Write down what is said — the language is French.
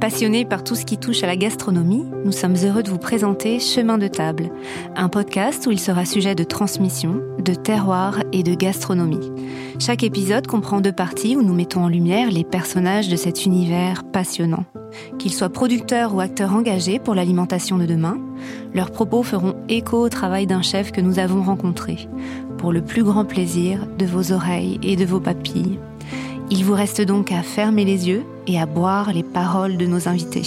Passionnés par tout ce qui touche à la gastronomie, nous sommes heureux de vous présenter Chemin de table, un podcast où il sera sujet de transmission, de terroir et de gastronomie. Chaque épisode comprend deux parties où nous mettons en lumière les personnages de cet univers passionnant. Qu'ils soient producteurs ou acteurs engagés pour l'alimentation de demain, leurs propos feront écho au travail d'un chef que nous avons rencontré, pour le plus grand plaisir de vos oreilles et de vos papilles. Il vous reste donc à fermer les yeux et à boire les paroles de nos invités.